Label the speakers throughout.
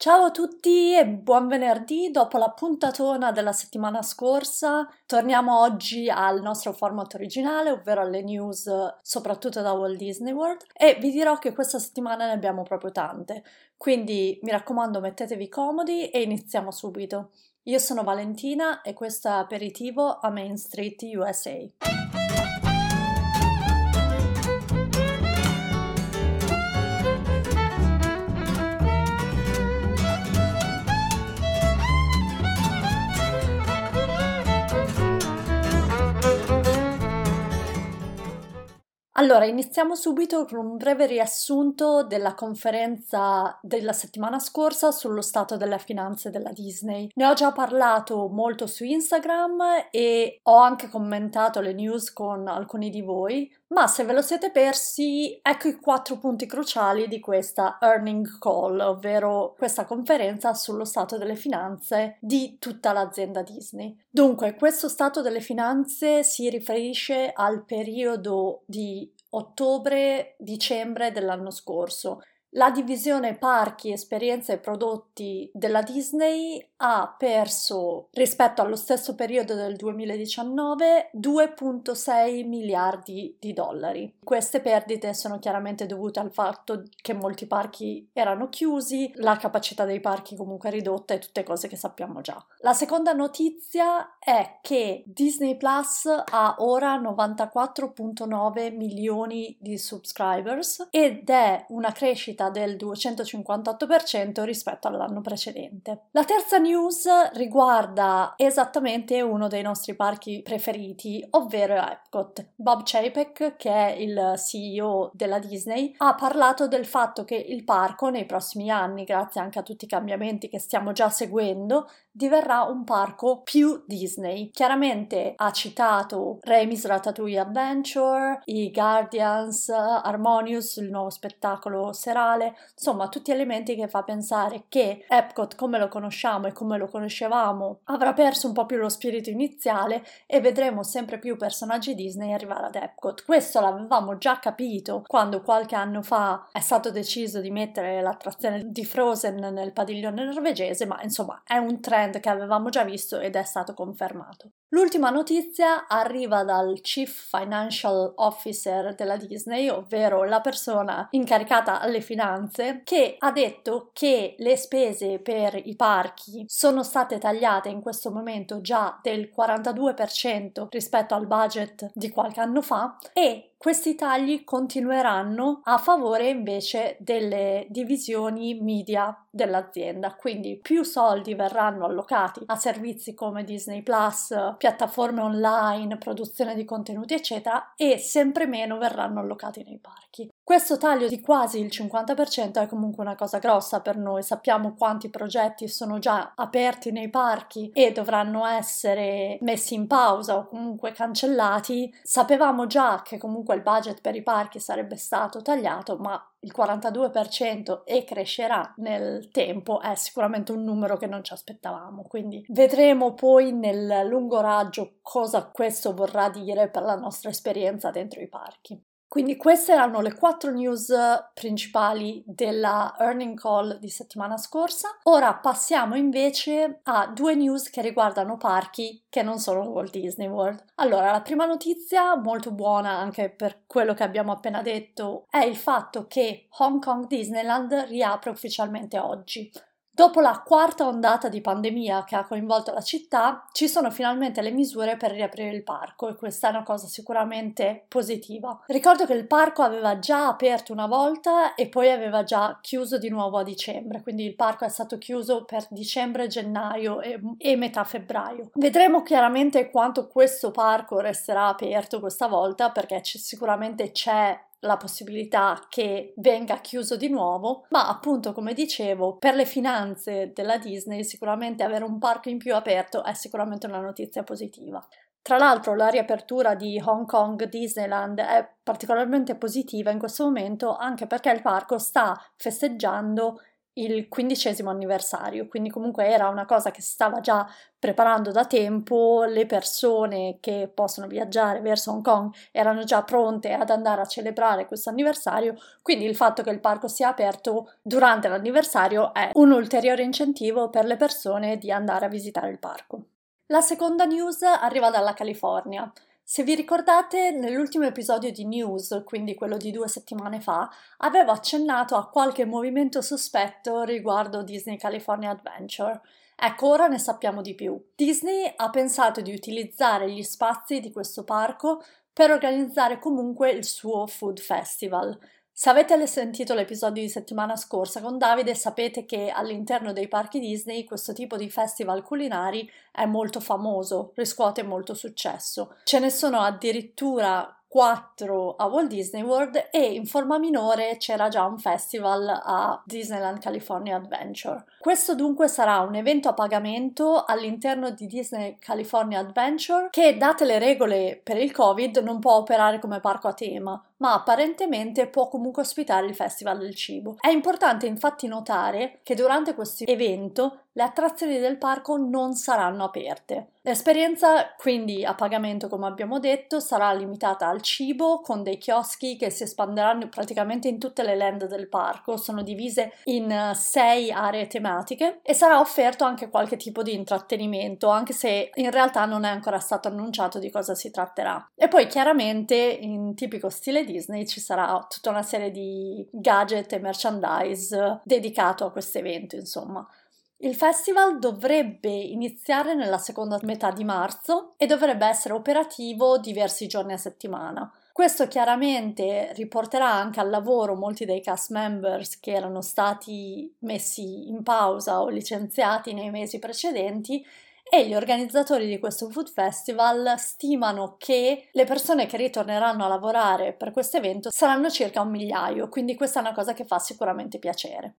Speaker 1: Ciao a tutti e buon venerdì. Dopo la puntatona della settimana scorsa, torniamo oggi al nostro format originale, ovvero alle news soprattutto da Walt Disney World e vi dirò che questa settimana ne abbiamo proprio tante. Quindi mi raccomando, mettetevi comodi e iniziamo subito. Io sono Valentina e questo è Aperitivo a Main Street USA. Allora, iniziamo subito con un breve riassunto della conferenza della settimana scorsa sullo stato delle finanze della Disney. Ne ho già parlato molto su Instagram e ho anche commentato le news con alcuni di voi, ma se ve lo siete persi, ecco i quattro punti cruciali di questa earning call, ovvero questa conferenza sullo stato delle finanze di tutta l'azienda Disney. Dunque, questo stato delle finanze si riferisce al periodo di ottobre-dicembre dell'anno scorso. La divisione parchi, esperienze e prodotti della Disney ha perso rispetto allo stesso periodo del 2019 2.6 miliardi di dollari. Queste perdite sono chiaramente dovute al fatto che molti parchi erano chiusi, la capacità dei parchi comunque ridotta e tutte cose che sappiamo già. La seconda notizia è che Disney Plus ha ora 94.9 milioni di subscribers ed è una crescita del 258% rispetto all'anno precedente. La terza news riguarda esattamente uno dei nostri parchi preferiti, ovvero Epcot. Bob Chapek, che è il CEO della Disney, ha parlato del fatto che il parco nei prossimi anni, grazie anche a tutti i cambiamenti che stiamo già seguendo, diverrà un parco più Disney. Chiaramente ha citato Remy's Ratatouille Adventure, i Guardians, Harmonious, il nuovo spettacolo serale, insomma tutti elementi che fa pensare che Epcot come lo conosciamo e come lo conoscevamo avrà perso un po' più lo spirito iniziale e vedremo sempre più personaggi Disney arrivare ad Epcot. Questo l'avevamo già capito quando qualche anno fa è stato deciso di mettere l'attrazione di Frozen nel padiglione norvegese, ma insomma è un trend che avevamo già visto ed è stato confermato. L'ultima notizia arriva dal Chief Financial Officer della Disney, ovvero la persona incaricata alle finanze, che ha detto che le spese per i parchi sono state tagliate in questo momento già del 42% rispetto al budget di qualche anno fa e questi tagli continueranno a favore invece delle divisioni media dell'azienda, quindi più soldi verranno allocati a servizi come Disney Plus, piattaforme online, produzione di contenuti, eccetera, e sempre meno verranno allocati nei parchi. Questo taglio di quasi il 50% è comunque una cosa grossa per noi, sappiamo quanti progetti sono già aperti nei parchi e dovranno essere messi in pausa o comunque cancellati. Sapevamo già che comunque il budget per i parchi sarebbe stato tagliato, ma il 42% e crescerà nel tempo è sicuramente un numero che non ci aspettavamo. Quindi vedremo poi nel lungo raggio cosa questo vorrà dire per la nostra esperienza dentro i parchi. Quindi queste erano le quattro news principali della earning call di settimana scorsa. Ora passiamo invece a due news che riguardano parchi che non sono Walt Disney World. Allora, la prima notizia, molto buona anche per quello che abbiamo appena detto, è il fatto che Hong Kong Disneyland riapre ufficialmente oggi. Dopo la quarta ondata di pandemia che ha coinvolto la città, ci sono finalmente le misure per riaprire il parco e questa è una cosa sicuramente positiva. Ricordo che il parco aveva già aperto una volta e poi aveva già chiuso di nuovo a dicembre, quindi il parco è stato chiuso per dicembre, gennaio e, e metà febbraio. Vedremo chiaramente quanto questo parco resterà aperto questa volta perché c- sicuramente c'è la possibilità che venga chiuso di nuovo, ma appunto come dicevo, per le finanze della Disney sicuramente avere un parco in più aperto è sicuramente una notizia positiva. Tra l'altro la riapertura di Hong Kong Disneyland è particolarmente positiva in questo momento anche perché il parco sta festeggiando il quindicesimo anniversario, quindi comunque era una cosa che si stava già preparando da tempo, le persone che possono viaggiare verso Hong Kong erano già pronte ad andare a celebrare questo anniversario, quindi il fatto che il parco sia aperto durante l'anniversario è un ulteriore incentivo per le persone di andare a visitare il parco. La seconda news arriva dalla California. Se vi ricordate, nell'ultimo episodio di News, quindi quello di due settimane fa, avevo accennato a qualche movimento sospetto riguardo Disney California Adventure. Ecco, ora ne sappiamo di più. Disney ha pensato di utilizzare gli spazi di questo parco per organizzare comunque il suo Food Festival. Se avete sentito l'episodio di settimana scorsa con Davide, sapete che all'interno dei parchi Disney questo tipo di festival culinari è molto famoso, riscuote molto successo. Ce ne sono addirittura 4 a Walt Disney World e in forma minore c'era già un festival a Disneyland California Adventure. Questo dunque sarà un evento a pagamento all'interno di Disney California Adventure che, date le regole per il Covid, non può operare come parco a tema, ma apparentemente può comunque ospitare il Festival del Cibo. È importante infatti notare che durante questo evento le attrazioni del parco non saranno aperte. L'esperienza, quindi a pagamento come abbiamo detto, sarà limitata al cibo con dei chioschi che si espanderanno praticamente in tutte le land del parco, sono divise in sei aree tematiche e sarà offerto anche qualche tipo di intrattenimento, anche se in realtà non è ancora stato annunciato di cosa si tratterà. E poi chiaramente in tipico stile Disney ci sarà tutta una serie di gadget e merchandise dedicato a questo evento, insomma. Il festival dovrebbe iniziare nella seconda metà di marzo e dovrebbe essere operativo diversi giorni a settimana. Questo chiaramente riporterà anche al lavoro molti dei cast members che erano stati messi in pausa o licenziati nei mesi precedenti e gli organizzatori di questo food festival stimano che le persone che ritorneranno a lavorare per questo evento saranno circa un migliaio, quindi questa è una cosa che fa sicuramente piacere.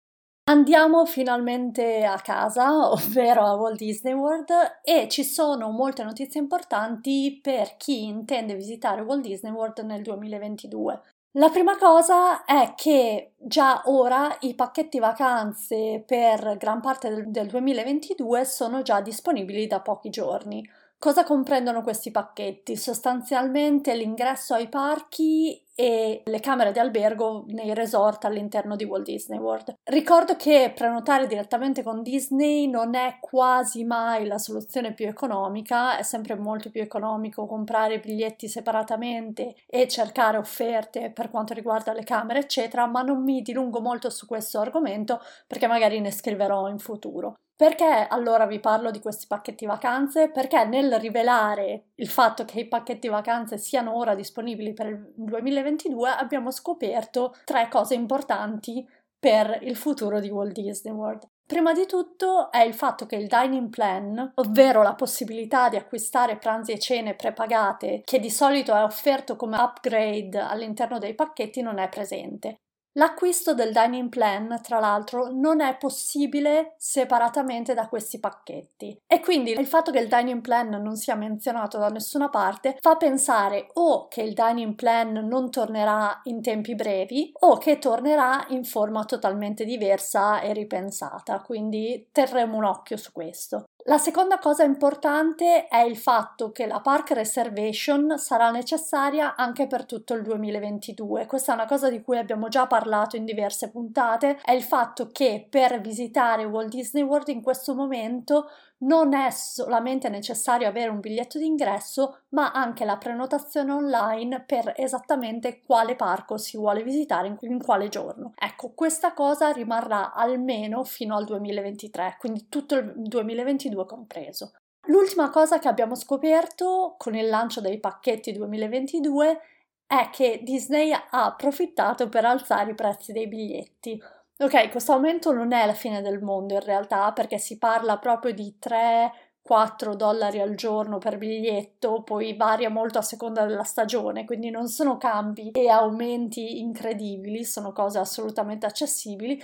Speaker 1: Andiamo finalmente a casa, ovvero a Walt Disney World, e ci sono molte notizie importanti per chi intende visitare Walt Disney World nel 2022. La prima cosa è che già ora i pacchetti vacanze per gran parte del, del 2022 sono già disponibili da pochi giorni. Cosa comprendono questi pacchetti? Sostanzialmente l'ingresso ai parchi e le camere di albergo nei resort all'interno di Walt Disney World. Ricordo che prenotare direttamente con Disney non è quasi mai la soluzione più economica, è sempre molto più economico comprare biglietti separatamente e cercare offerte per quanto riguarda le camere, eccetera, ma non mi dilungo molto su questo argomento perché magari ne scriverò in futuro. Perché allora vi parlo di questi pacchetti vacanze? Perché nel rivelare il fatto che i pacchetti vacanze siano ora disponibili per il 2022 abbiamo scoperto tre cose importanti per il futuro di Walt Disney World. Prima di tutto è il fatto che il dining plan, ovvero la possibilità di acquistare pranzi e cene prepagate, che di solito è offerto come upgrade all'interno dei pacchetti, non è presente. L'acquisto del dining plan, tra l'altro, non è possibile separatamente da questi pacchetti e quindi il fatto che il dining plan non sia menzionato da nessuna parte fa pensare o che il dining plan non tornerà in tempi brevi o che tornerà in forma totalmente diversa e ripensata, quindi terremo un occhio su questo. La seconda cosa importante è il fatto che la Park Reservation sarà necessaria anche per tutto il 2022. Questa è una cosa di cui abbiamo già parlato in diverse puntate, è il fatto che per visitare Walt Disney World in questo momento non è solamente necessario avere un biglietto d'ingresso, ma anche la prenotazione online per esattamente quale parco si vuole visitare in, quale giorno. Ecco, questa cosa rimarrà almeno fino al 2023, quindi tutto il 2022 compreso. L'ultima cosa che abbiamo scoperto con il lancio dei pacchetti 2022 è che Disney ha approfittato per alzare i prezzi dei biglietti. Ok, questo aumento non è la fine del mondo in realtà, perché si parla proprio di 3-4 dollari al giorno per biglietto, poi varia molto a seconda della stagione, quindi non sono cambi e aumenti incredibili, sono cose assolutamente accessibili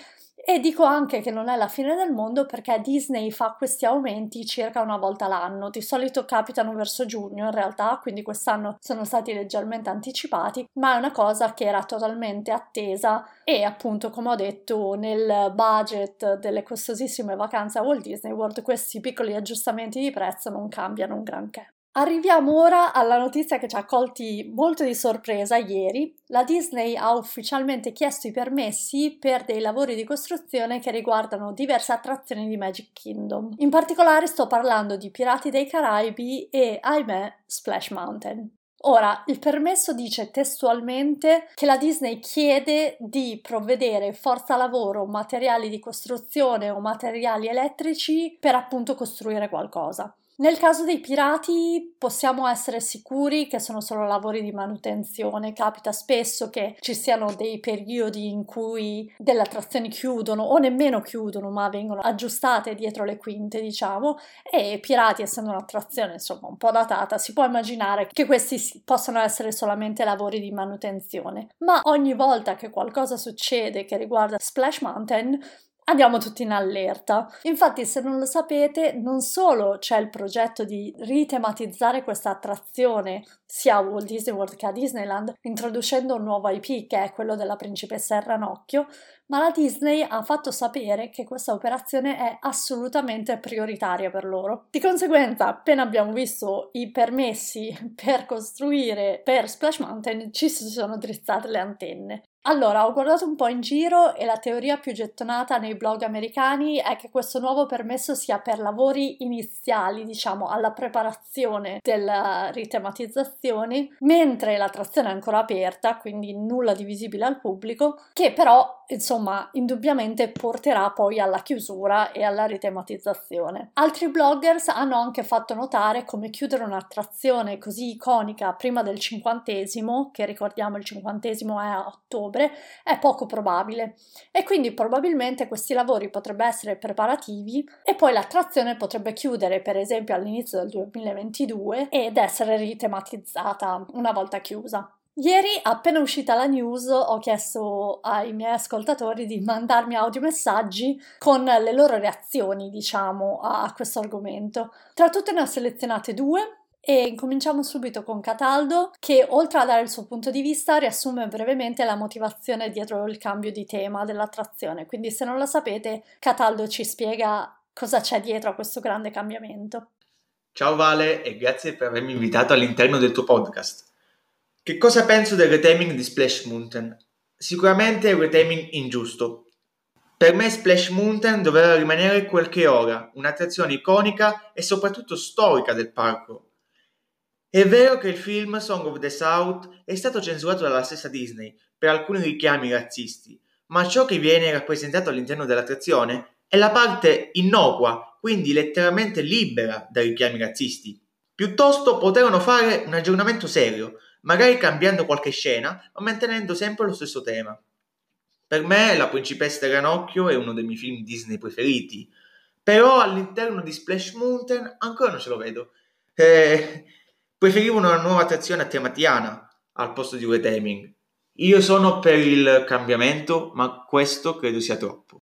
Speaker 1: E dico anche che non è la fine del mondo perché Disney fa questi aumenti circa una volta l'anno. Di solito capitano verso giugno in realtà, quindi quest'anno sono stati leggermente anticipati, ma è una cosa che era totalmente attesa e appunto, come ho detto, nel budget delle costosissime vacanze a Walt Disney World questi piccoli aggiustamenti di prezzo non cambiano un granché. Arriviamo ora alla notizia che ci ha colti molto di sorpresa ieri. La Disney ha ufficialmente chiesto i permessi per dei lavori di costruzione che riguardano diverse attrazioni di Magic Kingdom. In particolare sto parlando di Pirati dei Caraibi e, ahimè, Splash Mountain. Ora, il permesso dice testualmente che la Disney chiede di provvedere forza lavoro, materiali di costruzione o materiali elettrici per appunto costruire qualcosa. Nel caso dei pirati possiamo essere sicuri che sono solo lavori di manutenzione, capita spesso che ci siano dei periodi in cui delle attrazioni chiudono o nemmeno chiudono ma vengono aggiustate dietro le quinte diciamo. E pirati essendo un'attrazione insomma un po' datata si può immaginare che questi possano essere solamente lavori di manutenzione. Ma ogni volta che qualcosa succede che riguarda Splash Mountain andiamo tutti in allerta. Infatti, se non lo sapete, non solo c'è il progetto di ritematizzare questa attrazione sia a Walt Disney World che a Disneyland, introducendo un nuovo IP che è quello della principessa ranocchio, ma la Disney ha fatto sapere che questa operazione è assolutamente prioritaria per loro. Di conseguenza, appena abbiamo visto i permessi per costruire per Splash Mountain, ci si sono drizzate le antenne. Allora, ho guardato un po' in giro e la teoria più gettonata nei blog americani è che questo nuovo permesso sia per lavori iniziali, diciamo, alla preparazione della ritematizzazione, mentre l'attrazione è ancora aperta, quindi nulla di visibile al pubblico, che però insomma, indubbiamente porterà poi alla chiusura e alla ritematizzazione. Altri bloggers hanno anche fatto notare come chiudere un'attrazione così iconica prima del cinquantesimo, che ricordiamo il cinquantesimo è a ottobre, è poco probabile e quindi probabilmente questi lavori potrebbero essere preparativi e poi l'attrazione potrebbe chiudere per esempio all'inizio del 2022 ed essere ritematizzata una volta chiusa. Ieri, appena uscita la news, ho chiesto ai miei ascoltatori di mandarmi audiomessaggi con le loro reazioni, diciamo, a questo argomento. Tra tutte ne ho selezionate due e incominciamo subito con Cataldo, che oltre a dare il suo punto di vista, riassume brevemente la motivazione dietro il cambio di tema dell'attrazione. Quindi, se non lo sapete, Cataldo ci spiega cosa c'è dietro a questo grande cambiamento.
Speaker 2: Ciao Vale e grazie per avermi invitato all'interno del tuo podcast. Che cosa penso del retaming di Splash Mountain? Sicuramente è un retaming ingiusto. Per me Splash Mountain doveva rimanere qualche ora, un'attrazione iconica e soprattutto storica del parco. È vero che il film Song of the South è stato censurato dalla stessa Disney per alcuni richiami razzisti, ma ciò che viene rappresentato all'interno dell'attrazione è la parte innocua, quindi letteralmente libera da richiami razzisti. Piuttosto potevano fare un aggiornamento serio, magari cambiando qualche scena, ma mantenendo sempre lo stesso tema. Per me La principessa ranocchio è uno dei miei film Disney preferiti, però all'interno di Splash Mountain ancora non ce lo vedo. Eh, preferivo una nuova attrazione a tema Tiana al posto di retaming. Io sono per il cambiamento, ma questo credo sia troppo.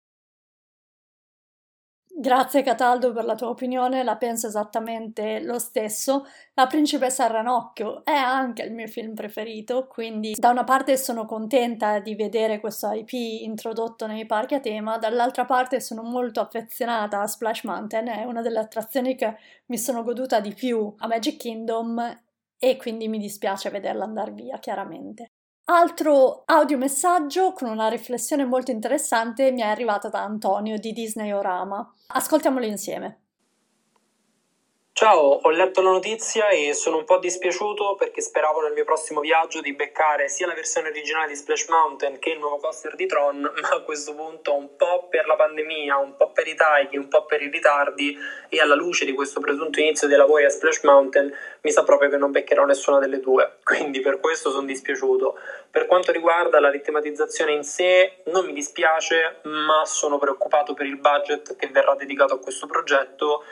Speaker 1: Grazie Cataldo per la tua opinione, la penso esattamente lo stesso. La principessa Ranocchio è anche il mio film preferito, quindi da una parte sono contenta di vedere questo IP introdotto nei parchi a tema, dall'altra parte sono molto affezionata a Splash Mountain, è una delle attrazioni che mi sono goduta di più a Magic Kingdom e quindi mi dispiace vederla andare via, chiaramente. Altro audiomessaggio con una riflessione molto interessante mi è arrivata da Antonio di Disney Orama. Ascoltiamolo insieme.
Speaker 3: Ciao, ho letto la notizia e sono un po' dispiaciuto perché speravo nel mio prossimo viaggio di beccare sia la versione originale di Splash Mountain che il nuovo coaster di Tron, ma a questo punto un po' per la pandemia, un po' per i tagli, un po' per i ritardi e alla luce di questo presunto inizio dei lavori a Splash Mountain mi sa proprio che non beccherò nessuna delle due, quindi per questo sono dispiaciuto. Per quanto riguarda la ritematizzazione in sé non mi dispiace, ma sono preoccupato per il budget che verrà dedicato a questo progetto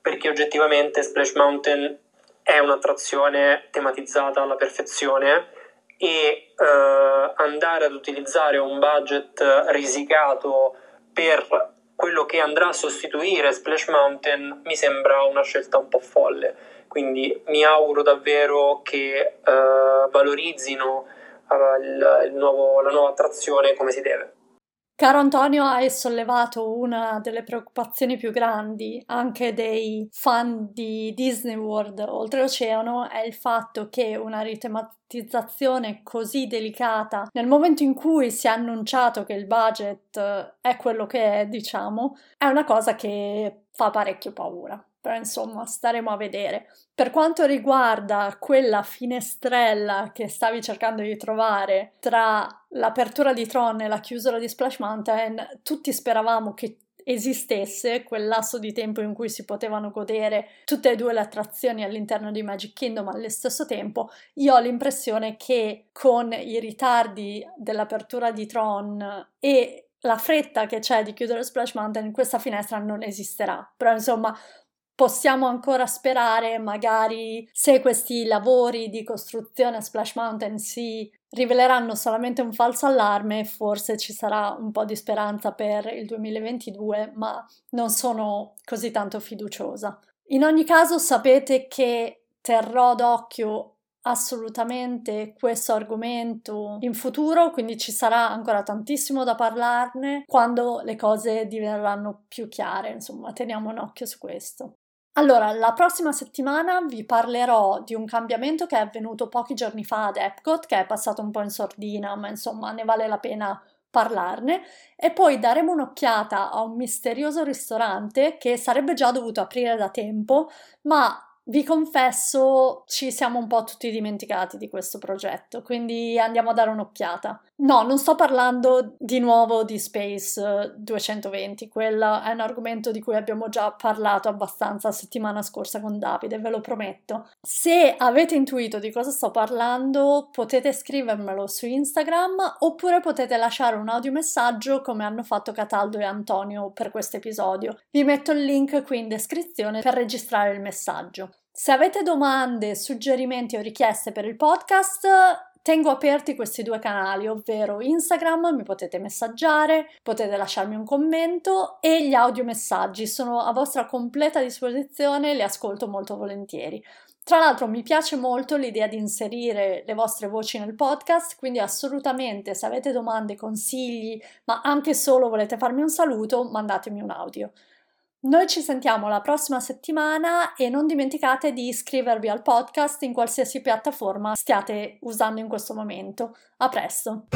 Speaker 3: perché oggettivamente Splash Mountain è un'attrazione tematizzata alla perfezione e eh, andare ad utilizzare un budget risicato per quello che andrà a sostituire Splash Mountain mi sembra una scelta un po' folle. Quindi mi auguro davvero che uh, valorizzino uh, il, il nuovo, la nuova attrazione come si deve.
Speaker 1: Caro Antonio, hai sollevato una delle preoccupazioni più grandi anche dei fan di Disney World oltreoceano, è il fatto che una ritematizzazione così delicata, nel momento in cui si è annunciato che il budget è quello che è, diciamo, è una cosa che fa parecchio paura però insomma staremo a vedere. Per quanto riguarda quella finestrella che stavi cercando di trovare tra l'apertura di Tron e la chiusura di Splash Mountain, tutti speravamo che esistesse quel lasso di tempo in cui si potevano godere tutte e due le attrazioni all'interno di Magic Kingdom allo stesso tempo, io ho l'impressione che con i ritardi dell'apertura di Tron e la fretta che c'è di chiudere Splash Mountain, questa finestra non esisterà. Però insomma, possiamo ancora sperare, magari se questi lavori di costruzione a Splash Mountain si riveleranno solamente un falso allarme, forse ci sarà un po' di speranza per il 2022, ma non sono così tanto fiduciosa. In ogni caso sapete che terrò d'occhio assolutamente questo argomento in futuro, quindi ci sarà ancora tantissimo da parlarne quando le cose diverranno più chiare, insomma, teniamo un occhio su questo. Allora, la prossima settimana vi parlerò di un cambiamento che è avvenuto pochi giorni fa ad Epcot, che è passato un po' in sordina, ma insomma ne vale la pena parlarne e poi daremo un'occhiata a un misterioso ristorante che sarebbe già dovuto aprire da tempo, ma vi confesso, ci siamo un po' tutti dimenticati di questo progetto, quindi andiamo a dare un'occhiata. No, non sto parlando di nuovo di Space 220, quello è un argomento di cui abbiamo già parlato abbastanza settimana scorsa con Davide, ve lo prometto. Se avete intuito di cosa sto parlando, potete scrivermelo su Instagram oppure potete lasciare un audiomessaggio come hanno fatto Cataldo e Antonio per questo episodio. Vi metto il link qui in descrizione per registrare il messaggio. Se avete domande, suggerimenti o richieste per il podcast, tengo aperti questi due canali, ovvero Instagram, mi potete messaggiare, potete lasciarmi un commento e gli audiomessaggi sono a vostra completa disposizione, li ascolto molto volentieri. Tra l'altro mi piace molto l'idea di inserire le vostre voci nel podcast, quindi assolutamente se avete domande, consigli, ma anche solo volete farmi un saluto, mandatemi un audio. Noi ci sentiamo la prossima settimana e non dimenticate di iscrivervi al podcast in qualsiasi piattaforma stiate usando in questo momento. A presto!